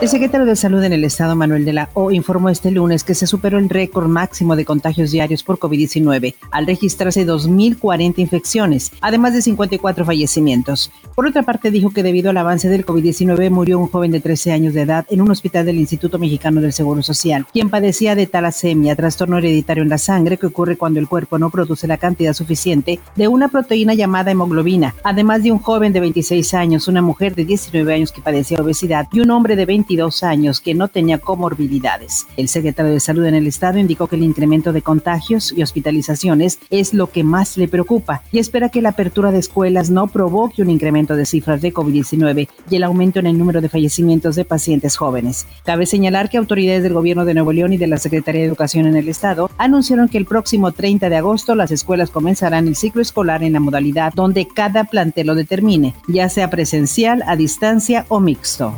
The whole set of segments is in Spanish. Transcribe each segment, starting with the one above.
El secretario de Salud en el Estado, Manuel de la O, informó este lunes que se superó el récord máximo de contagios diarios por COVID-19, al registrarse 2.040 infecciones, además de 54 fallecimientos. Por otra parte, dijo que debido al avance del COVID-19 murió un joven de 13 años de edad en un hospital del Instituto Mexicano del Seguro Social, quien padecía de talasemia, trastorno hereditario en la sangre que ocurre cuando el cuerpo no produce la cantidad suficiente de una proteína llamada hemoglobina, además de un joven de 26 años, una mujer de 19 años que padecía obesidad y un hombre de 20 años que no tenía comorbilidades. El secretario de Salud en el estado indicó que el incremento de contagios y hospitalizaciones es lo que más le preocupa y espera que la apertura de escuelas no provoque un incremento de cifras de COVID-19 y el aumento en el número de fallecimientos de pacientes jóvenes. Cabe señalar que autoridades del gobierno de Nuevo León y de la Secretaría de Educación en el estado anunciaron que el próximo 30 de agosto las escuelas comenzarán el ciclo escolar en la modalidad donde cada plantel lo determine, ya sea presencial, a distancia o mixto.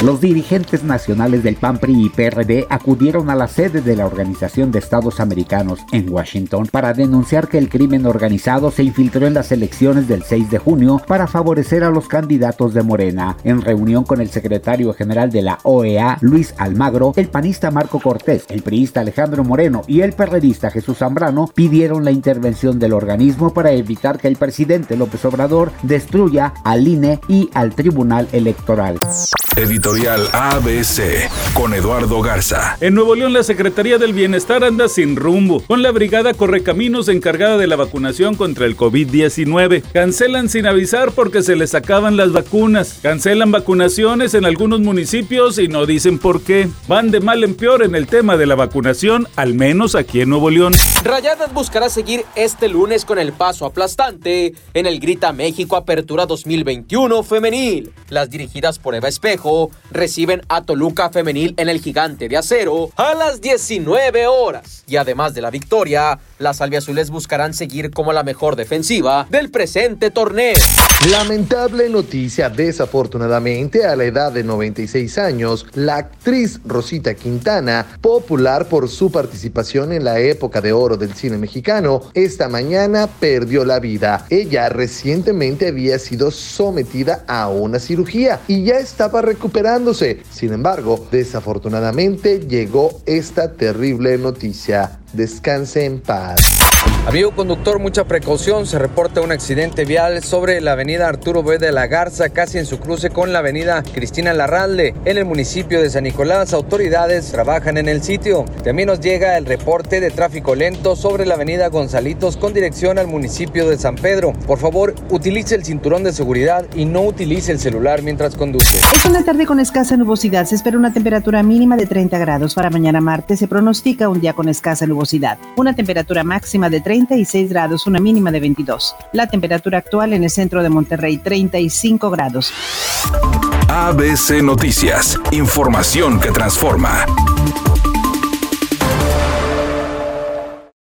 Los dirigentes nacionales del PAN, PRI y PRD acudieron a la sede de la Organización de Estados Americanos en Washington para denunciar que el crimen organizado se infiltró en las elecciones del 6 de junio para favorecer a los candidatos de Morena. En reunión con el secretario general de la OEA, Luis Almagro, el panista Marco Cortés, el priista Alejandro Moreno y el perredista Jesús Zambrano pidieron la intervención del organismo para evitar que el presidente López Obrador destruya al INE y al Tribunal Electoral. Editorial ABC con Eduardo Garza. En Nuevo León la Secretaría del Bienestar anda sin rumbo, con la brigada Correcaminos encargada de la vacunación contra el COVID-19. Cancelan sin avisar porque se les acaban las vacunas. Cancelan vacunaciones en algunos municipios y no dicen por qué. Van de mal en peor en el tema de la vacunación, al menos aquí en Nuevo León. Rayadas buscará seguir este lunes con el paso aplastante en el Grita México Apertura 2021 femenil. Las dirigidas por Eva Espejo reciben a Toluca Femenil en el Gigante de Acero a las 19 horas. Y además de la victoria, las albiazules buscarán seguir como la mejor defensiva del presente torneo. Lamentable noticia, desafortunadamente, a la edad de 96 años, la actriz Rosita Quintana, popular por su participación en la época de oro del cine mexicano, esta mañana perdió la vida. Ella recientemente había sido sometida a una cirugía y ya estaba recuperándose. Sin embargo, desafortunadamente llegó esta terrible noticia. Descanse en paz. Amigo conductor, mucha precaución. Se reporta un accidente vial sobre la avenida Arturo B. de la Garza, casi en su cruce con la avenida Cristina Larralde. En el municipio de San Nicolás, autoridades trabajan en el sitio. También nos llega el reporte de tráfico lento sobre la avenida Gonzalitos con dirección al municipio de San Pedro. Por favor, utilice el cinturón de seguridad y no utilice el celular mientras conduce. Es una tarde con escasa nubosidad. Se espera una temperatura mínima de 30 grados. Para mañana martes se pronostica un día con escasa Una temperatura máxima de 36 grados, una mínima de 22. La temperatura actual en el centro de Monterrey, 35 grados. ABC Noticias, información que transforma.